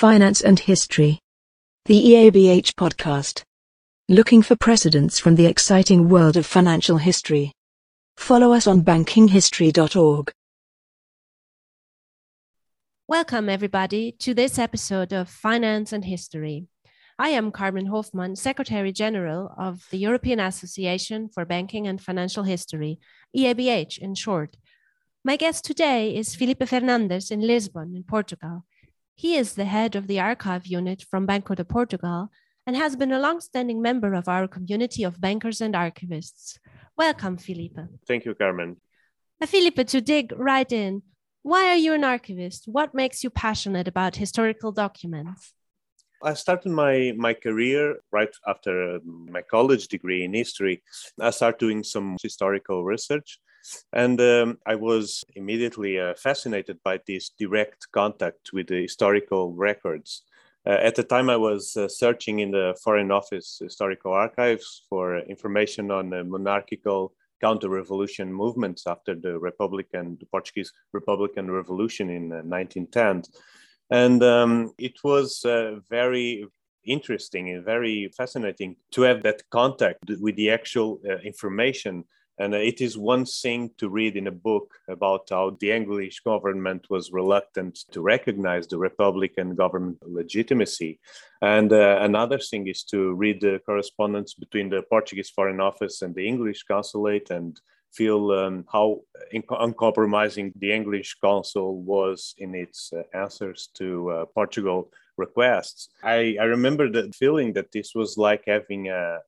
Finance and History. The EABH podcast. Looking for precedents from the exciting world of financial history. Follow us on bankinghistory.org. Welcome, everybody, to this episode of Finance and History. I am Carmen Hofmann, Secretary General of the European Association for Banking and Financial History, EABH in short. My guest today is Felipe Fernandes in Lisbon, in Portugal. He is the head of the archive unit from Banco de Portugal and has been a long-standing member of our community of bankers and archivists. Welcome, Felipe. Thank you, Carmen. Uh, Felipe, to dig right in, why are you an archivist? What makes you passionate about historical documents? I started my, my career right after um, my college degree in history. I started doing some historical research and um, I was immediately uh, fascinated by this direct contact with the historical records. Uh, at the time, I was uh, searching in the Foreign Office historical archives for information on the monarchical counter-revolution movements after the Republican, the Portuguese Republican Revolution in 1910. Uh, and um, it was uh, very interesting and very fascinating to have that contact with the actual uh, information and it is one thing to read in a book about how the English government was reluctant to recognize the Republican government legitimacy. And uh, another thing is to read the correspondence between the Portuguese Foreign Office and the English consulate and feel um, how uncompromising the English consul was in its uh, answers to uh, Portugal requests. I, I remember the feeling that this was like having a,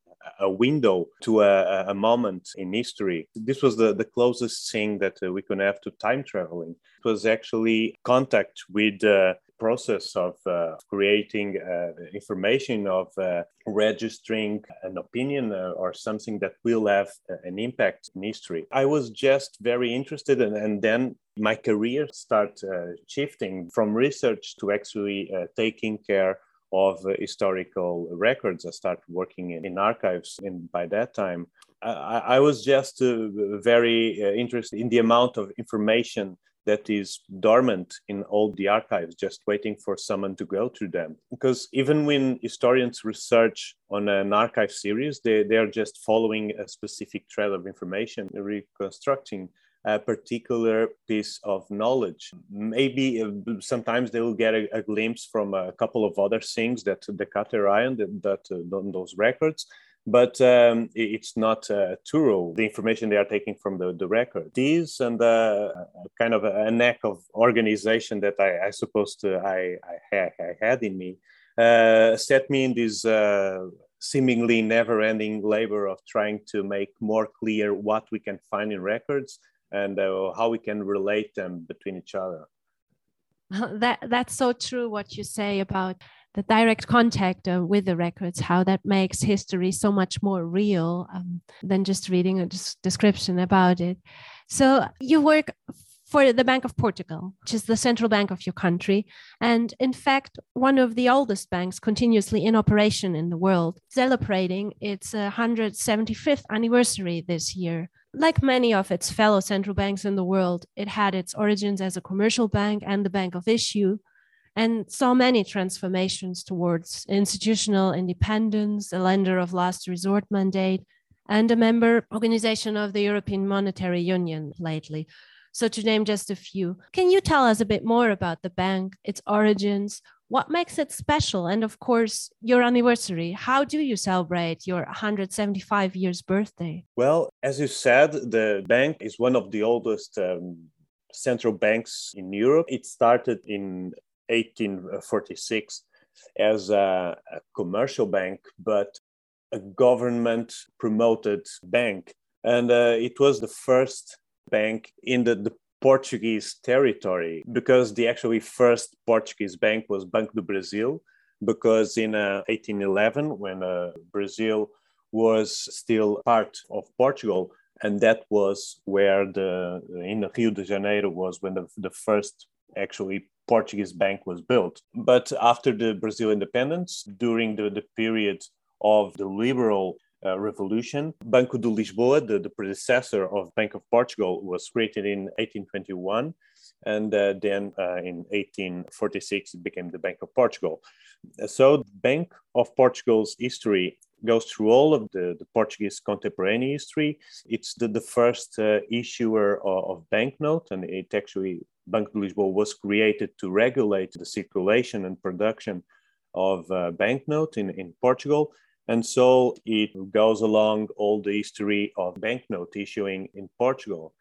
a window to a, a, moment in history. This was the, the closest thing that uh, we could have to time traveling. It was actually contact with the process of uh, creating uh, information, of uh, registering an opinion uh, or something that will have uh, an impact in history. I was just very interested, and, and then my career started shifting from research to actually taking care of historical records. I started working in, in archives, and by that time, I, I was just uh, very uh, interested in the amount of information that is dormant in all the archives, just waiting for someone to go through them. Because even when historians research on an archive series, they, they are just following a specific thread of information, reconstructing a particular piece of knowledge. Maybe uh, sometimes they will get a, a, glimpse from a couple of other things that the Iron that, that uh, those records, but um, it's not uh, thorough the information they are taking from the, the record. These and uh, kind of a, knack of organization that I, I suppose to, I, I, I, had in me uh, set me in this uh, seemingly never-ending labor of trying to make more clear what we can find in records and uh, how we can relate them between each other. That that's so true. What you say about the direct contact uh, with the records, how that makes history so much more real um, than just reading a description about it. So you work for the Bank of Portugal, which is the central bank of your country. And in fact, one of the oldest banks continuously in operation in the world, celebrating its 175th uh, anniversary this year. Like many of its fellow central banks in the world, it had its origins as a commercial bank and the bank of issue, and saw many transformations towards institutional independence, a lender of last resort mandate, and a member organization of the European Monetary Union lately. So, to name just a few, can you tell us a bit more about the bank, its origins, what makes it special, and of course, your anniversary? How do you celebrate your 175 years birthday? Well, as you said, the bank is one of the oldest um, central banks in Europe. It started in 1846 as a, a commercial bank, but a government promoted bank. And uh, it was the first bank in the, the Portuguese territory because the actually first Portuguese bank was Banco do Brasil because in uh, 1811 when uh, Brazil was still part of Portugal and that was where the in Rio de Janeiro was when the, the first actually Portuguese bank was built. But after the Brazil independence, during the, the period of the liberal uh, revolution. Banco de Lisboa, the, the predecessor of Bank of Portugal, was created in 1821. And uh, then uh, in 1846, it became the Bank of Portugal. So, Bank of Portugal's history goes through all of the, the Portuguese contemporary history. It's the, the first uh, issuer of, of banknote, and it actually, Banco de Lisboa was created to regulate the circulation and production of uh, banknote in, in Portugal. And so it goes along all the history of banknote issuing in Portugal.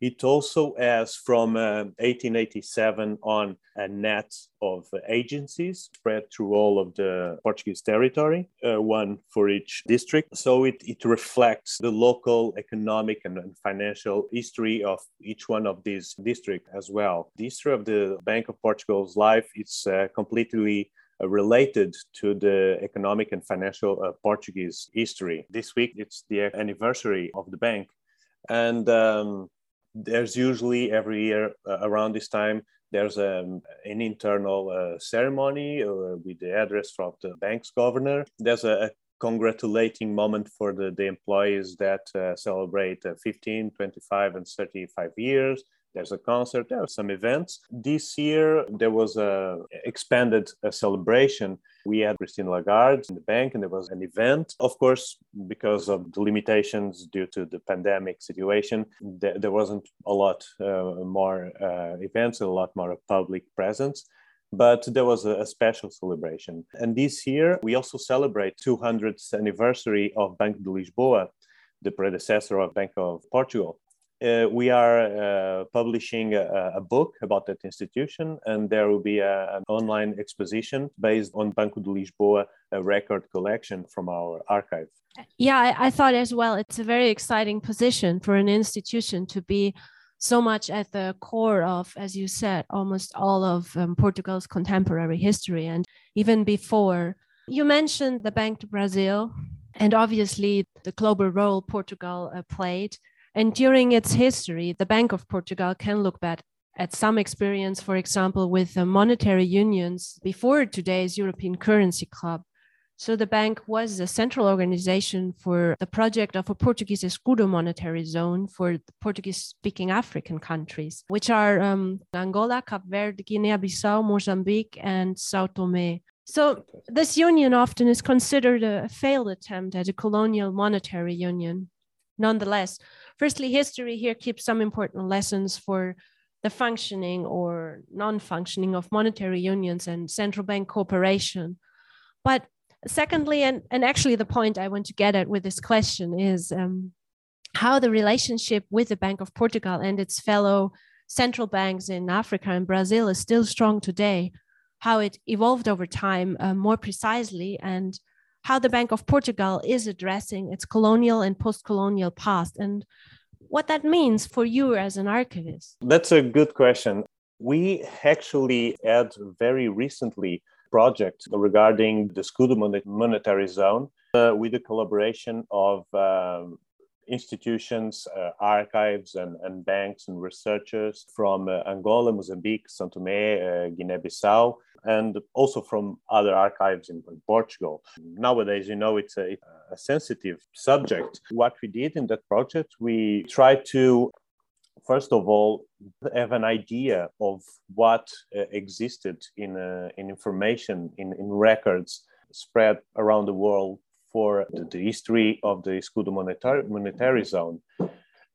It also has from uh, 1887 on a net of agencies spread through all of the Portuguese territory, uh, one for each district. So it, it reflects the local economic and, financial history of each one of these districts as well. The history of the Bank of Portugal's life is uh, completely related to the economic and financial uh, Portuguese history. This week, it's the anniversary of the bank. And um, there's usually every year uh, around this time there's um, an internal uh, ceremony uh, with the address from the bank's governor there's a, a congratulating moment for the, the employees that uh, celebrate uh, 15 25 and 35 years there's a concert there are some events this year there was a expanded a celebration we had Christine Lagarde in the bank, and there was an event. Of course, because of the limitations due to the pandemic situation, th- there wasn't a lot uh, more uh, events, a lot more public presence but there was a, a, special celebration. And this year, we also celebrate 200th anniversary of Banco de Lisboa, the predecessor of Bank of Portugal uh, we are uh, publishing a, a, book about that institution, and there will be a, an online exposition based on Banco de Lisboa, a record collection from our archive. Yeah, I, I thought as well, it's a very exciting position for an institution to be so much at the core of, as you said, almost all of um, Portugal's contemporary history. And even before, you mentioned the Bank do Brazil, and obviously the global role Portugal uh, played and during its history, the Bank of Portugal can look back at some experience, for example, with the monetary unions before today's European Currency Club. So the bank was a central organization for the project of a Portuguese escudo monetary zone for the Portuguese-speaking African countries, which are um, Angola, Cape Verde, Guinea-Bissau, Mozambique, and Sao Tome. So this union often is considered a failed attempt at a colonial monetary union. Nonetheless, firstly, history here keeps some important lessons for the functioning or non-functioning of monetary unions and central bank cooperation. But secondly, and, and actually the point I want to get at with this question is um, how the relationship with the Bank of Portugal and its fellow central banks in Africa and Brazil is still strong today, how it evolved over time uh, more precisely, and how the Bank of Portugal is addressing its colonial and post colonial past and what that means for you as an archivist. That's a good question. We actually had very recently project regarding the Escudo monetary zone uh, with the collaboration of um, institutions, uh, archives, and, and, banks and researchers from uh, Angola, Mozambique, São Tomé, uh, Guinea-Bissau, and also from other archives in, in Portugal. Nowadays, you know, it's a, a sensitive subject. What we did in that project, we tried to first of all, have an idea of what uh, existed in, uh, in information, in, in records spread around the world for the, the history of the Escudo monetary, monetary zone.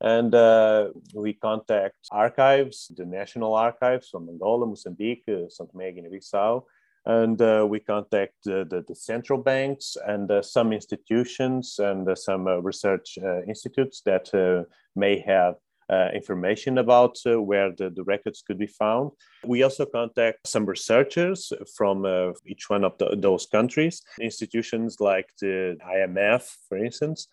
And uh, we contact archives, the national archives from Angola, Mozambique, uh, São Tomé, Guinea-Bissau, and uh, we contact the, the, central banks and uh, some institutions and uh, some uh, research institutes that may have uh, information about uh, where the, the, records could be found. We also contact some researchers from uh, each one of the, those countries, institutions like the IMF, for instance.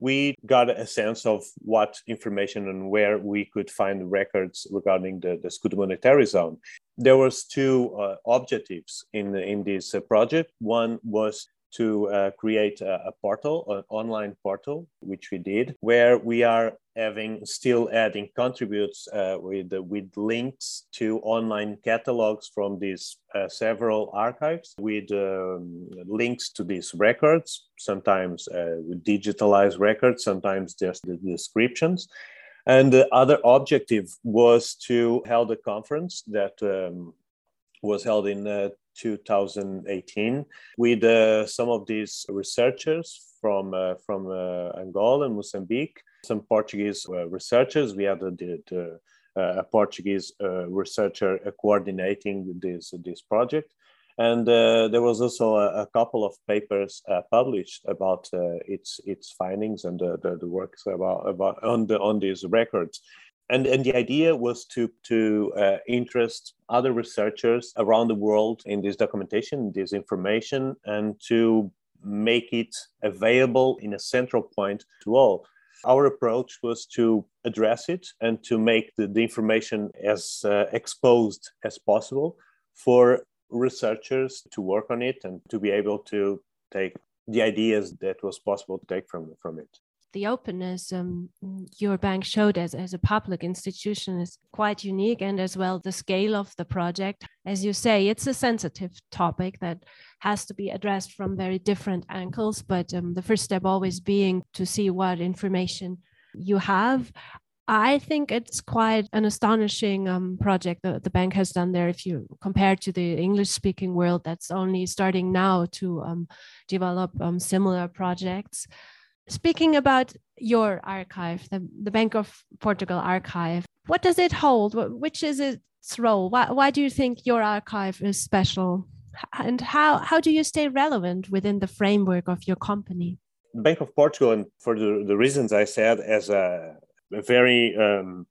We got a sense of what information and where we could find records regarding the, the Monetary Zone. There was two uh, objectives in, in this uh, project. One was to uh, create a, a, portal, an online portal, which we did, where we are having still adding contributes uh, with with links to online catalogs from these uh, several archives with um, links to these records sometimes uh, with digitalized records sometimes just the descriptions. And the other objective was to hold a conference that um, was held in uh, 2018 with uh, some of these researchers from uh, from uh, Angola and Mozambique, some Portuguese uh, researchers. We had the a Portuguese researcher coordinating this this project, and uh, there was also a, a couple of papers uh, published about uh, its its findings and the, the, the, works about, about on the on these records and, and the idea was to to uh, interest other researchers around the world in this documentation this information and to make it available in a central point to all our approach was to address it and to make the, the information as uh, exposed as possible for researchers to work on it and to be able to take the ideas that was possible to take from, from it. The openness um, your bank showed as, as a public institution is quite unique, and as well the scale of the project. As you say, it's a sensitive topic that has to be addressed from very different angles, but um, the first step always being to see what information you have I think it's quite an astonishing um, project that the bank has done there. If you compare to the English speaking world, that's only starting now to um, develop um, similar projects. Speaking about your archive, the, the Bank of Portugal archive, what does it hold? Which is its role? Why, why do you think your archive is special? And how, how do you stay relevant within the framework of your company? Bank of Portugal, and for the, the reasons I said, as a a very um,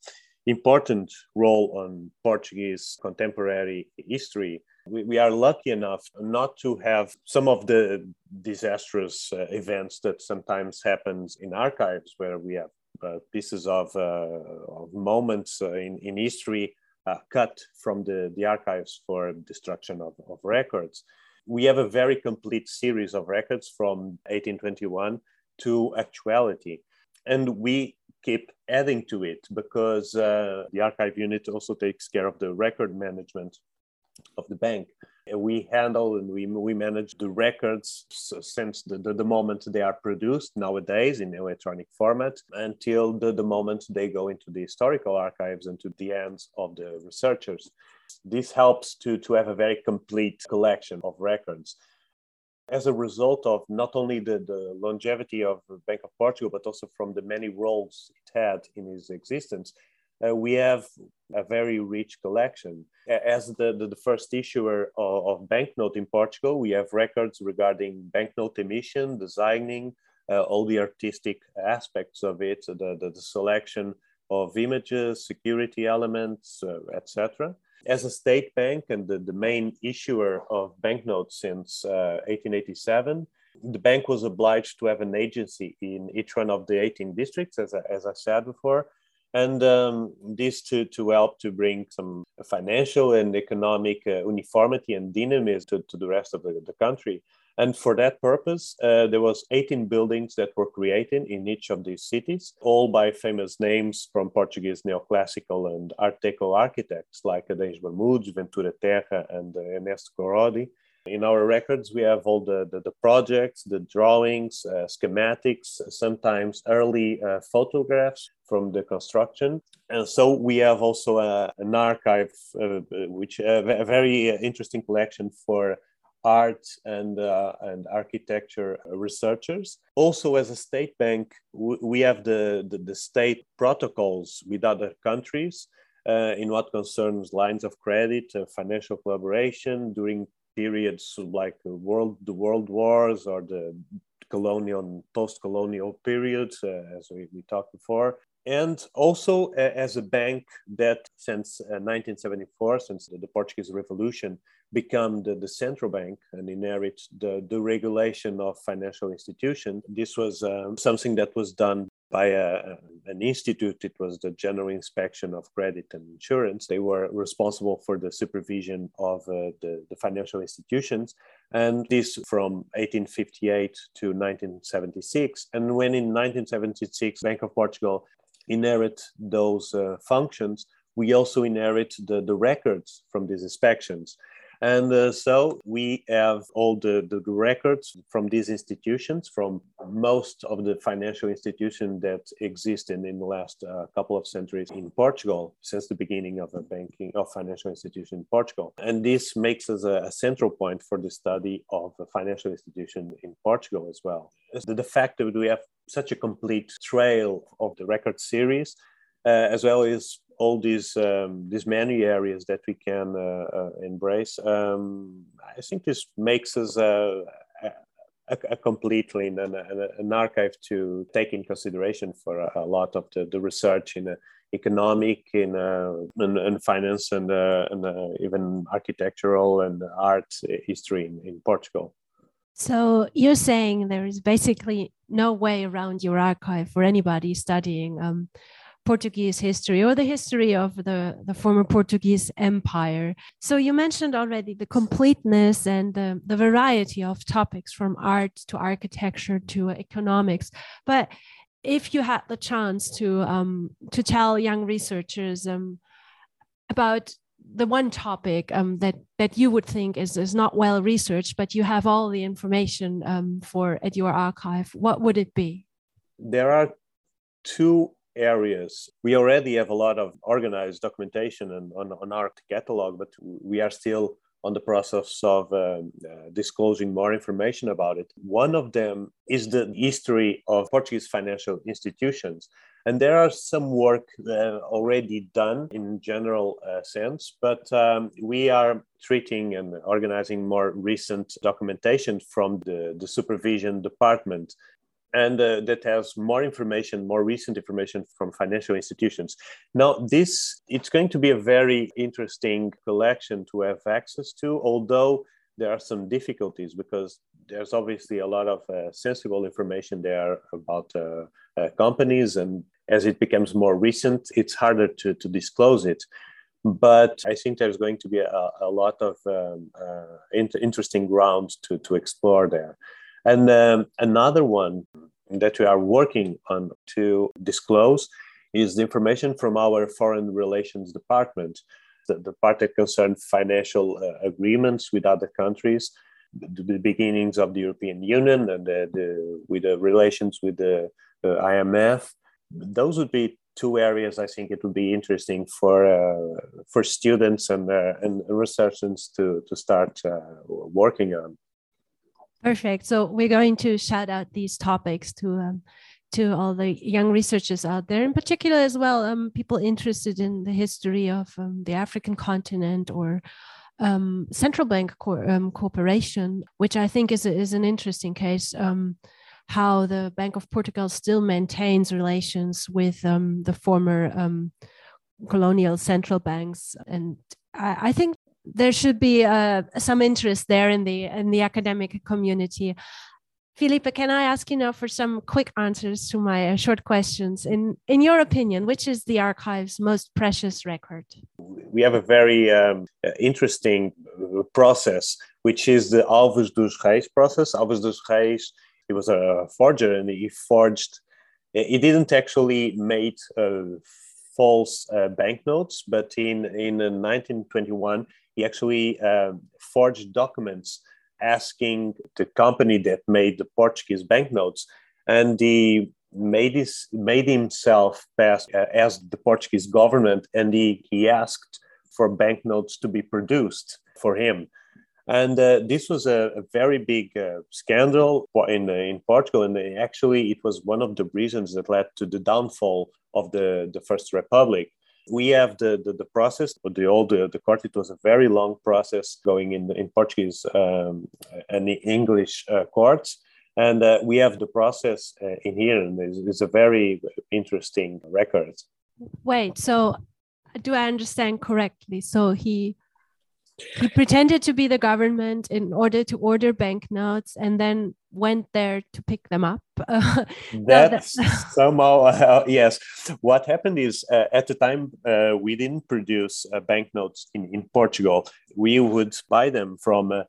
important role on Portuguese contemporary history. We, we, are lucky enough not to have some of the disastrous uh, events that sometimes happens in archives, where we have uh, pieces of, uh, of moments uh, in, in history uh, cut from the, the archives for destruction of, of records. We have a very complete series of records from 1821 to actuality. And we keep adding to it because uh, the archive unit also takes care of the record management of the bank. We handle and we, we manage the records since the, the, the, moment they are produced nowadays in electronic format until the, the moment they go into the historical archives and to the hands of the researchers. This helps to, to have a very complete collection of records as a result of not only the, the longevity of Bank of Portugal, but also from the many roles it had in its existence, uh, we have a very rich collection. As the, the, the first issuer of, of, banknote in Portugal, we have records regarding banknote emission, designing, uh, all the artistic aspects of it, the, the, the selection of images, security elements, uh, etc. As a state bank and the, the main issuer of banknotes since uh, 1887, the bank was obliged to have an agency in each one of the 18 districts, as I, as I said before, and um, this to, to help to bring some financial and economic uh, uniformity and dynamism to, to the rest of the, the country. And for that purpose, uh, there was 18 buildings that were created in each of these cities, all by famous names from Portuguese neoclassical and Art Deco architects like Adães Bermudes, Ventura Terra, and uh, Ernesto Korrodi. In our records, we have all the, the, the projects, the drawings, uh, schematics, sometimes early uh, photographs from the construction. And so we have also uh, an archive, uh, which uh, a very interesting collection for art and uh, and architecture researchers. Also, as a state bank, we have the, the, the state protocols with other countries uh, in what concerns lines of credit, uh, financial collaboration during periods like the world the world wars or the colonial post-colonial periods, uh, as we, we talked before. And also as a bank that since 1974 uh, since the portuguese revolution become the, the central bank and inherit the, the regulation of financial institutions this was um, something that was done by a, an institute it was the general inspection of credit and insurance. They were responsible for the supervision of uh, the, the financial institutions. And this from 1858 to 1976 and when in 1976 bank of portugal inherit those uh, functions, we also inherit the, the records from these inspections. And uh, so we have all the, the records from these institutions, from most of the financial institutions that existed in, the last uh, couple of centuries in Portugal, since the beginning of a banking of financial institution in Portugal. And this makes us a, a central point for the study of a financial institution in Portugal as well. The, the fact that we have such a complete trail of the record series, uh, as well as all these um, these many areas that we can uh, uh, embrace. Um, I think this makes us a, a, a completely an, an, archive to take in consideration for a, a lot of the, the research in uh, economic, in, uh, in, in, finance, and, uh, and uh, even architectural and art history in, in Portugal. So you're saying there is basically no way around your archive for anybody studying um, Portuguese history or the history of the, the former Portuguese Empire. So you mentioned already the completeness and the, the variety of topics from art to architecture to economics. But if you had the chance to um, to tell young researchers um, about the one topic um, that that you would think is, is not well researched, but you have all the information um, for at your archive, what would it be? There are two areas. We already have a lot of organized documentation and, on, on our catalog, but we are still on the process of um, uh, disclosing more information about it. One of them is the history of Portuguese financial institutions. And there are some work uh, already done in general uh, sense, but um, we are treating and organizing more recent documentation from the, the supervision department and uh, that has more information more recent information from financial institutions now this it's going to be a very interesting collection to have access to although there are some difficulties because there's obviously a lot of uh, sensible information there about uh, uh companies and as it becomes more recent it's harder to, to disclose it but I think there's going to be a, a lot of um, uh, interesting ground to, to explore there. And um, another one that we are working on to disclose is the information from our foreign relations department, the, the part that concerns financial uh, agreements with other countries, the, the, beginnings of the European Union and the, the with the relations with the IMF. Those would be two areas I think it would be interesting for uh, for students and uh, and researchers to to start uh, working on. Perfect. So we're going to shout out these topics to um, to all the young researchers out there, in particular as well, um, people interested in the history of um, the African continent or um, central bank co- um, cooperation, which I think is a, is an interesting case. Um, how the Bank of Portugal still maintains relations with the former colonial central banks, and I, I think there should be uh, some interest there in the in the academic community. Filipe, can I ask you now for some quick answers to my uh, short questions? In in your opinion, which is the archive's most precious record? We have a very um, interesting process, which is the Alves dos Reis process. Alves dos Reis, he was a forger, and he forged. He didn't actually make uh, false uh, banknotes, but in in 1921 he actually uh, forged documents asking the company that made the Portuguese banknotes, and he made his made himself pass uh, as the Portuguese government, and he he asked for banknotes to be produced for him. And uh, this was a, a very big uh, scandal in, in Portugal. And actually, it was one of the reasons that led to the downfall of the, the First Republic we have the, the, the process, the old the, the court. It was a very long process going in in Portuguese um, and English uh, courts, and uh, we have the process uh, in here, and it's, it's, a very interesting record. Wait, so do I understand correctly? So he he pretended to be the government in order to order banknotes, and then went there to pick them up. that's somehow uh, yes. What happened is uh, at the time uh, we didn't produce uh, banknotes in, in Portugal. We would buy them from uh,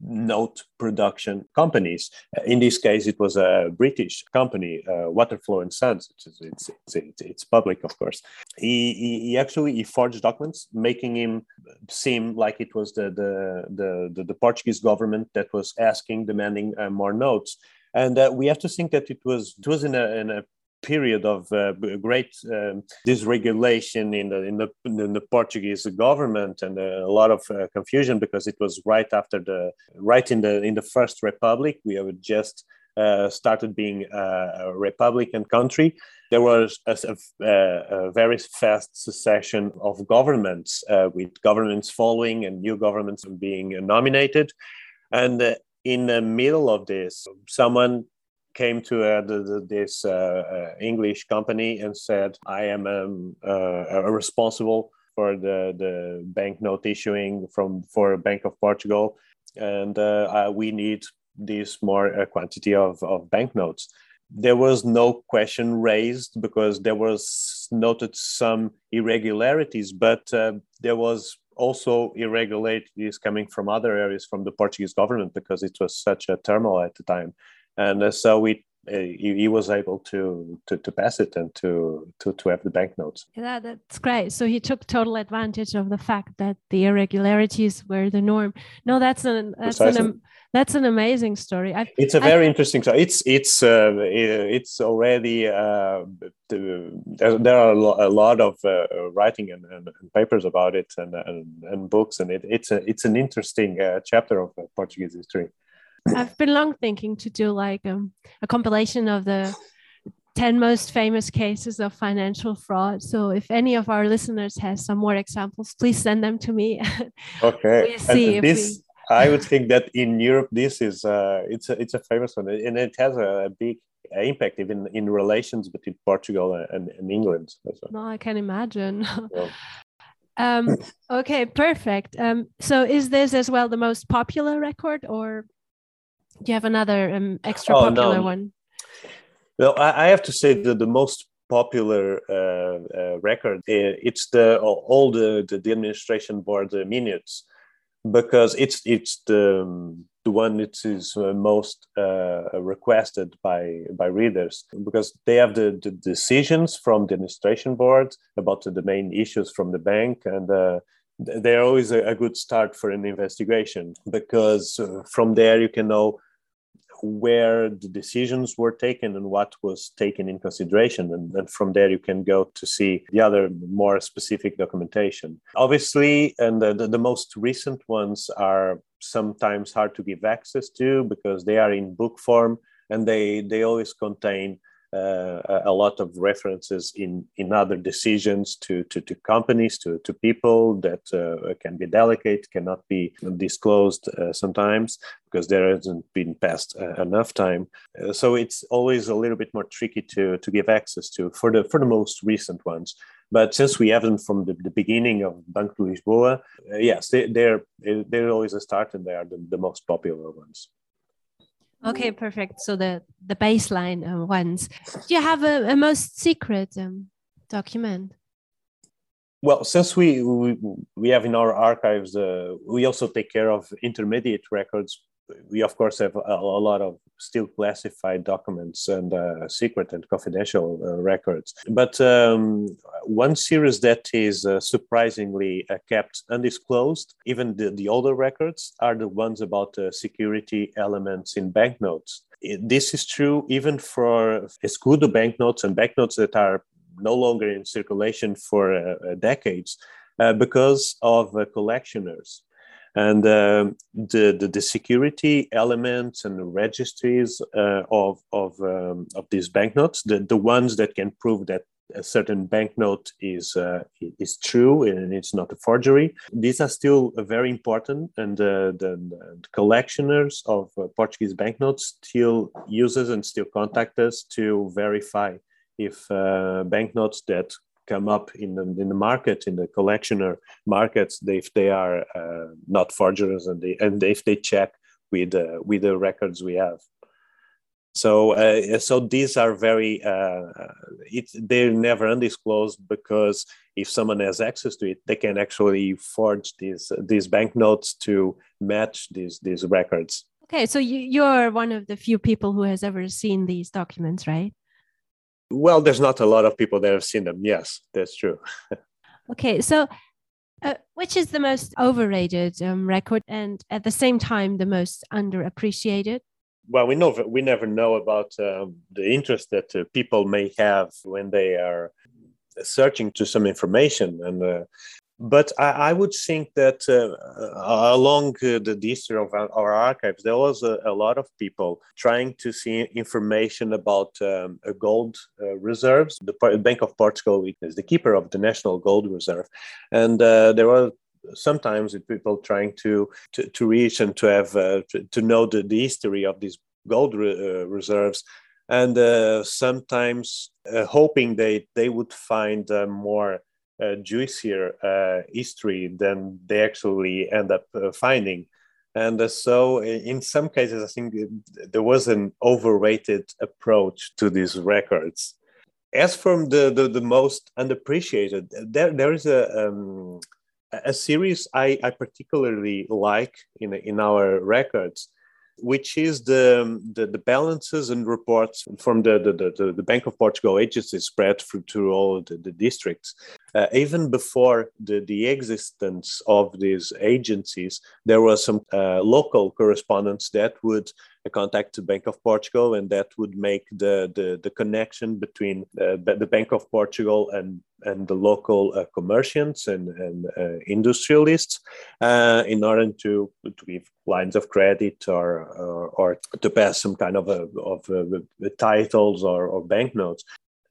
note production companies. Uh, in this case, it was a British company, Waterlow and Sons. It's, it's, it's, it's, public, of course. He, he, he, actually he forged documents, making him seem like it was the the the, the, the Portuguese government that was asking, demanding more notes and uh, we have to think that it was it was in a, in a period of uh, great um, dysregulation in the, in the in the Portuguese government and a lot of uh, confusion because it was right after the right in the in the first republic. We have just uh, started being a republican country. There was a, a, a very fast succession of governments uh, with governments following and new governments being nominated. And uh, in the middle of this, someone came to uh, the, the, this uh, uh, English company and said, I am um, uh, responsible for the, the banknote issuing from for Bank of Portugal, and uh, we need this more quantity of, of banknotes. There was no question raised because there was noted some irregularities, but there was also irregularities coming from other areas from the Portuguese government because it was such a turmoil at the time, and uh, so we he, he, was able to, to to pass it and to to to have the banknotes. Yeah, that's great. So he took total advantage of the fact that the irregularities were the norm. No, that's an that's Precisely. an that's an amazing story. I've, it's a very I've, interesting story. It's it's uh, it's already uh, there, there are a lot of uh, writing and, and, papers about it and, and, and books, and it, it's a it's an interesting uh, chapter of uh, Portuguese history. I've been long thinking to do like um, a compilation of the 10 most famous cases of financial fraud. So if any of our listeners has some more examples, please send them to me. Okay. we see and this, we I would think that in Europe, this is uh, it's a, it's a famous one, and it has a, big impact even in relations between Portugal and, and England. No, I can imagine. Yeah. um, okay, perfect. Um, so, is this as well the most popular record, or do you have another um, extra oh, popular no. one? Well, I, I, have to say that the most popular uh, uh, record uh, it's the all the the, the administration board minutes because it's it's the the one that is uh, most uh, requested by by readers because they have the, the decisions from the administration board about the main issues from the bank and uh, they're always a, a, good start for an investigation because uh, from there you can know where the decisions were taken and what was taken in consideration. And, and, from there, you can go to see the other more specific documentation. Obviously, and the, the, the most recent ones are sometimes hard to give access to because they are in book form and they, they always contain uh, a lot of references in, in other decisions to, to, to companies, to, to people that uh, can be delicate, cannot be disclosed uh, sometimes because there hasn't been passed uh, enough time. Uh, so it's always a little bit more tricky to, to give access to for the, for the most recent ones. But since we have them from the, the beginning of Banco Lisboa, uh, yes, they, they're, they're always a start and they are the, the most popular ones. Okay, perfect. So the the baseline uh, ones. Do you have a, a most secret um, document? Well, since we, we, we have in our archives, uh, we also take care of intermediate records we of course have a, a, lot of still classified documents and uh, secret and confidential uh, records. But um, one series that is uh, surprisingly uh, kept undisclosed, even the, the older records, are the ones about uh, security elements in banknotes. This is true even for escudo banknotes and banknotes that are no longer in circulation for uh, decades because of collectioners and uh, the, the, the security elements and the registries uh, of of um, of these banknotes, the the ones that can prove that a certain banknote is uh, is true and it's not a forgery. These are still very important, and uh, the, the, collectioners of uh, Portuguese banknotes still uses and still contact us to verify if uh, banknotes that come up in the, in the market in the collectioner markets they, if they are uh, not forgers and they and if they check with uh, with the records we have So, uh, so these are very, uh, it, they're never undisclosed because if someone has access to it, they can actually forge these these banknotes to match these these records. Okay, so you, you're one of the few people who has ever seen these documents, right? Well, there's not a lot of people that have seen them. Yes, that's true. okay, so uh, which is the most overrated um, record and at the same time the most underappreciated? Well, we know we never know about um, the interest that uh, people may have when they are searching to some information and uh, but I, I, would think that uh, uh along uh, the history of our, our archives, there was a, a, lot of people trying to see information about um, gold uh, reserves. The Bank of Portugal is the keeper of the national gold reserve, and uh, there were sometimes people trying to, to, to reach and to have uh, to, to, know the, the history of these gold re- reserves and uh, sometimes uh, hoping they they would find more uh, juicier uh, history than they actually end up uh, finding. And uh, so, in some cases, I think there was an overrated approach to these records. As from the, the, the most unappreciated, there, there is a, um, a series I, I particularly like in, in our records which is the, the, the, balances and reports from the, the, the, the Bank of Portugal agency spread through, through all the, the districts. Uh, even before the, the existence of these agencies, there were some uh, local correspondents that would contact the Bank of Portugal, and that would make the the, the connection between uh, the Bank of Portugal and and the local uh, and, and uh, industrialists uh, in order to, to give lines of credit or, or, or to pass some kind of, a, of a, titles or, or banknotes.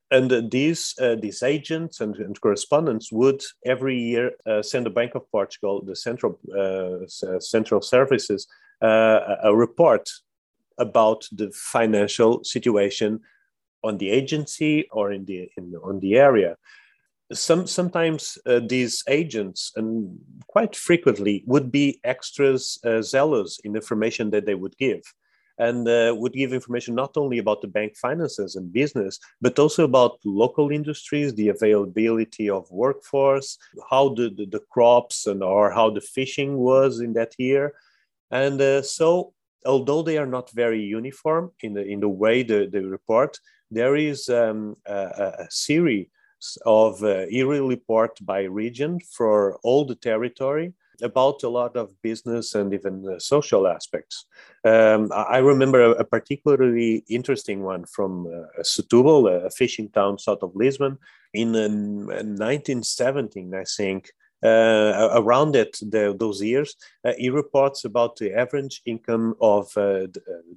And these uh, these agents and, and, correspondents would every year uh, send the Bank of Portugal, the central uh, central services, a report about the financial situation on the agency or in the in, on the area. Some sometimes uh, these agents and quite frequently would be extras uh, zealous in information that they would give and uh, would give information not only about the bank finances and business but also about local industries the availability of workforce how the, the, the crops and or how the fishing was in that year. And uh, so although they are not very uniform in the in the way they, they report, there is um, a, a, series of uh, yearly report by region for all the territory about a lot of business and even uh, social aspects. Um, I remember a, a, particularly interesting one from uh, Setúbal, a fishing town south of Lisbon, in uh, 1917, I think around it, the, those years, uh, he reports about the average income of uh,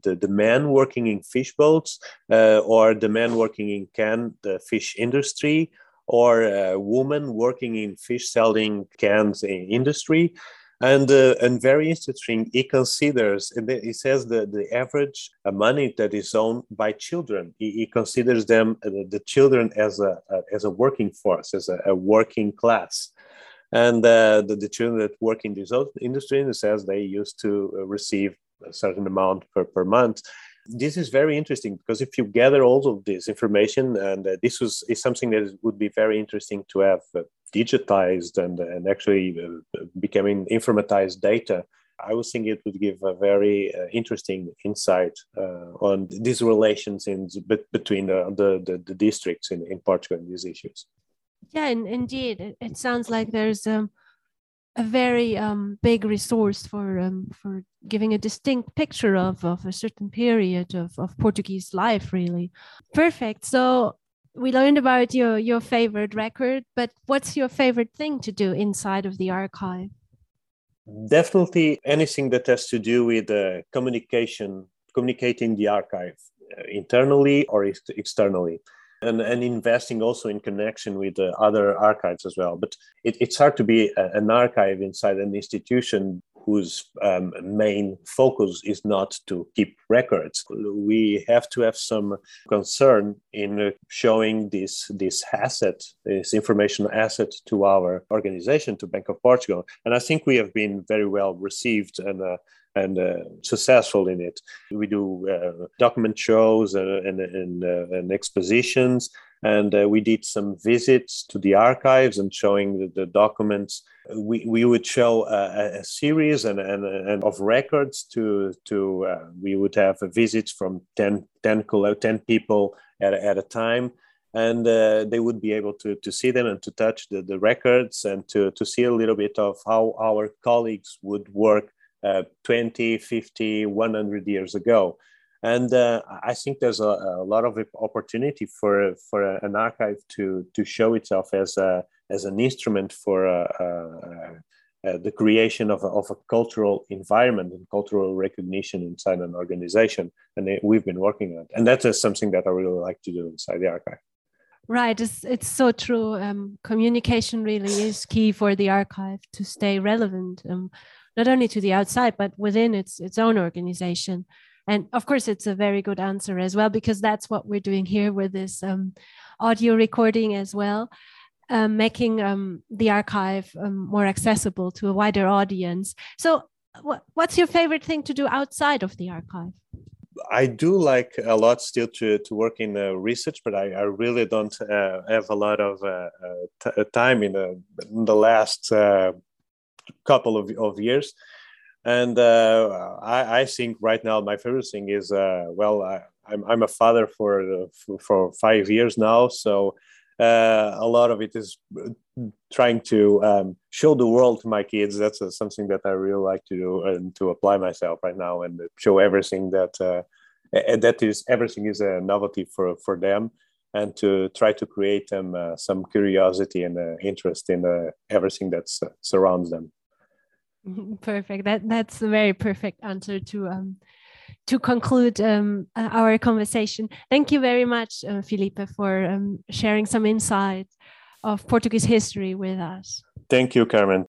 the, the, man working in fish boats or the men working in can the fish industry or a woman working in fish selling cans in industry. And uh, and very interesting he considers he says that the average money that is owned by children he, he considers them uh, the children as a, as a working force as a, a working class and uh, the, the children that work in this industry, in the sense they used to uh, receive a certain amount per, per month. This is very interesting because if you gather all of this information, and uh, this was, is something that would be very interesting to have uh, digitized and, and actually uh, becoming informatized data, I was thinking it would give a very uh, interesting insight uh, on these relations in between the, the, the, districts in, in and these issues. Yeah, and indeed, it, it sounds like there's um, a very um, big resource for um, for giving a distinct picture of, of a certain period of, of Portuguese life, really. Perfect. So we learned about your your favorite record, but what's your favorite thing to do inside of the archive? Definitely anything that has to do with uh, communication, communicating the archive uh, internally or ex- externally and, and investing also in connection with uh, other archives as well. But it, it's hard to be a, an archive inside an institution whose um, main focus is not to keep records. We have to have some concern in showing this this asset, this information asset, to our organization, to Bank of Portugal, and I think we have been very well received and. Uh, and uh, successful in it. We do uh, document shows uh, and, and, uh, and, expositions, and uh, we did some visits to the archives and showing the, the documents. We, we would show a, a series and, and, and, of records to to uh, we would have visits from 10, 10, 10 people at, at a time and uh, they would be able to, to see them and to touch the, the records and to, to see a little bit of how our colleagues would work uh, 20, 50, 100 years ago and uh, I think there's a, a, lot of opportunity for for an archive to to show itself as a as an instrument for uh, uh, uh, the creation of a, of a cultural environment and cultural recognition inside an organization, and it, we've been working on it. And that is something that I really like to do inside the archive. Right, it's it's so true. Um, communication really is key for the archive to stay relevant, um, not only to the outside but within its its own organization. And of course it's a very good answer as well because that's what we're doing here with this um, audio recording as well um, making um, the archive um, more accessible to a wider audience. So what's your favorite thing to do outside of the archive? I do like a lot still to, to work in uh, research, but I, I really don't uh, have a lot of uh, uh time in the, in the last uh, couple of, of years. And uh, I, I, think right now my favorite thing is uh, well I, am I'm, I'm a father for, for, for five years now. So uh, a lot of it is uh, trying to um, show the world to my kids. That's uh, something that I really like to do and to apply myself right now and show everything that uh, that is everything is a novelty for for them and to try to create them some curiosity and interest in everything that surrounds them. Perfect. That that's a very perfect answer to um to conclude um, uh, our conversation. Thank you very much, uh, Filipe, for um, sharing some insight of Portuguese history with us. Thank you, Carmen.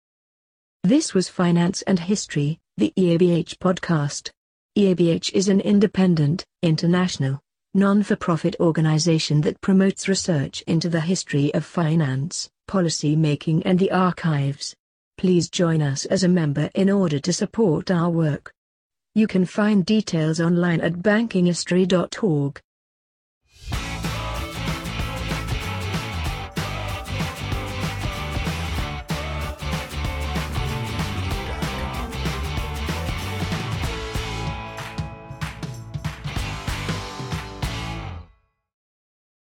This was Finance and History, the EABH podcast. EABH is an independent, international, non-for-profit organization that promotes research into the history of finance, policy making and the archives. Please join us as a member in order to support our work. You can find details online at bankinghistory.org.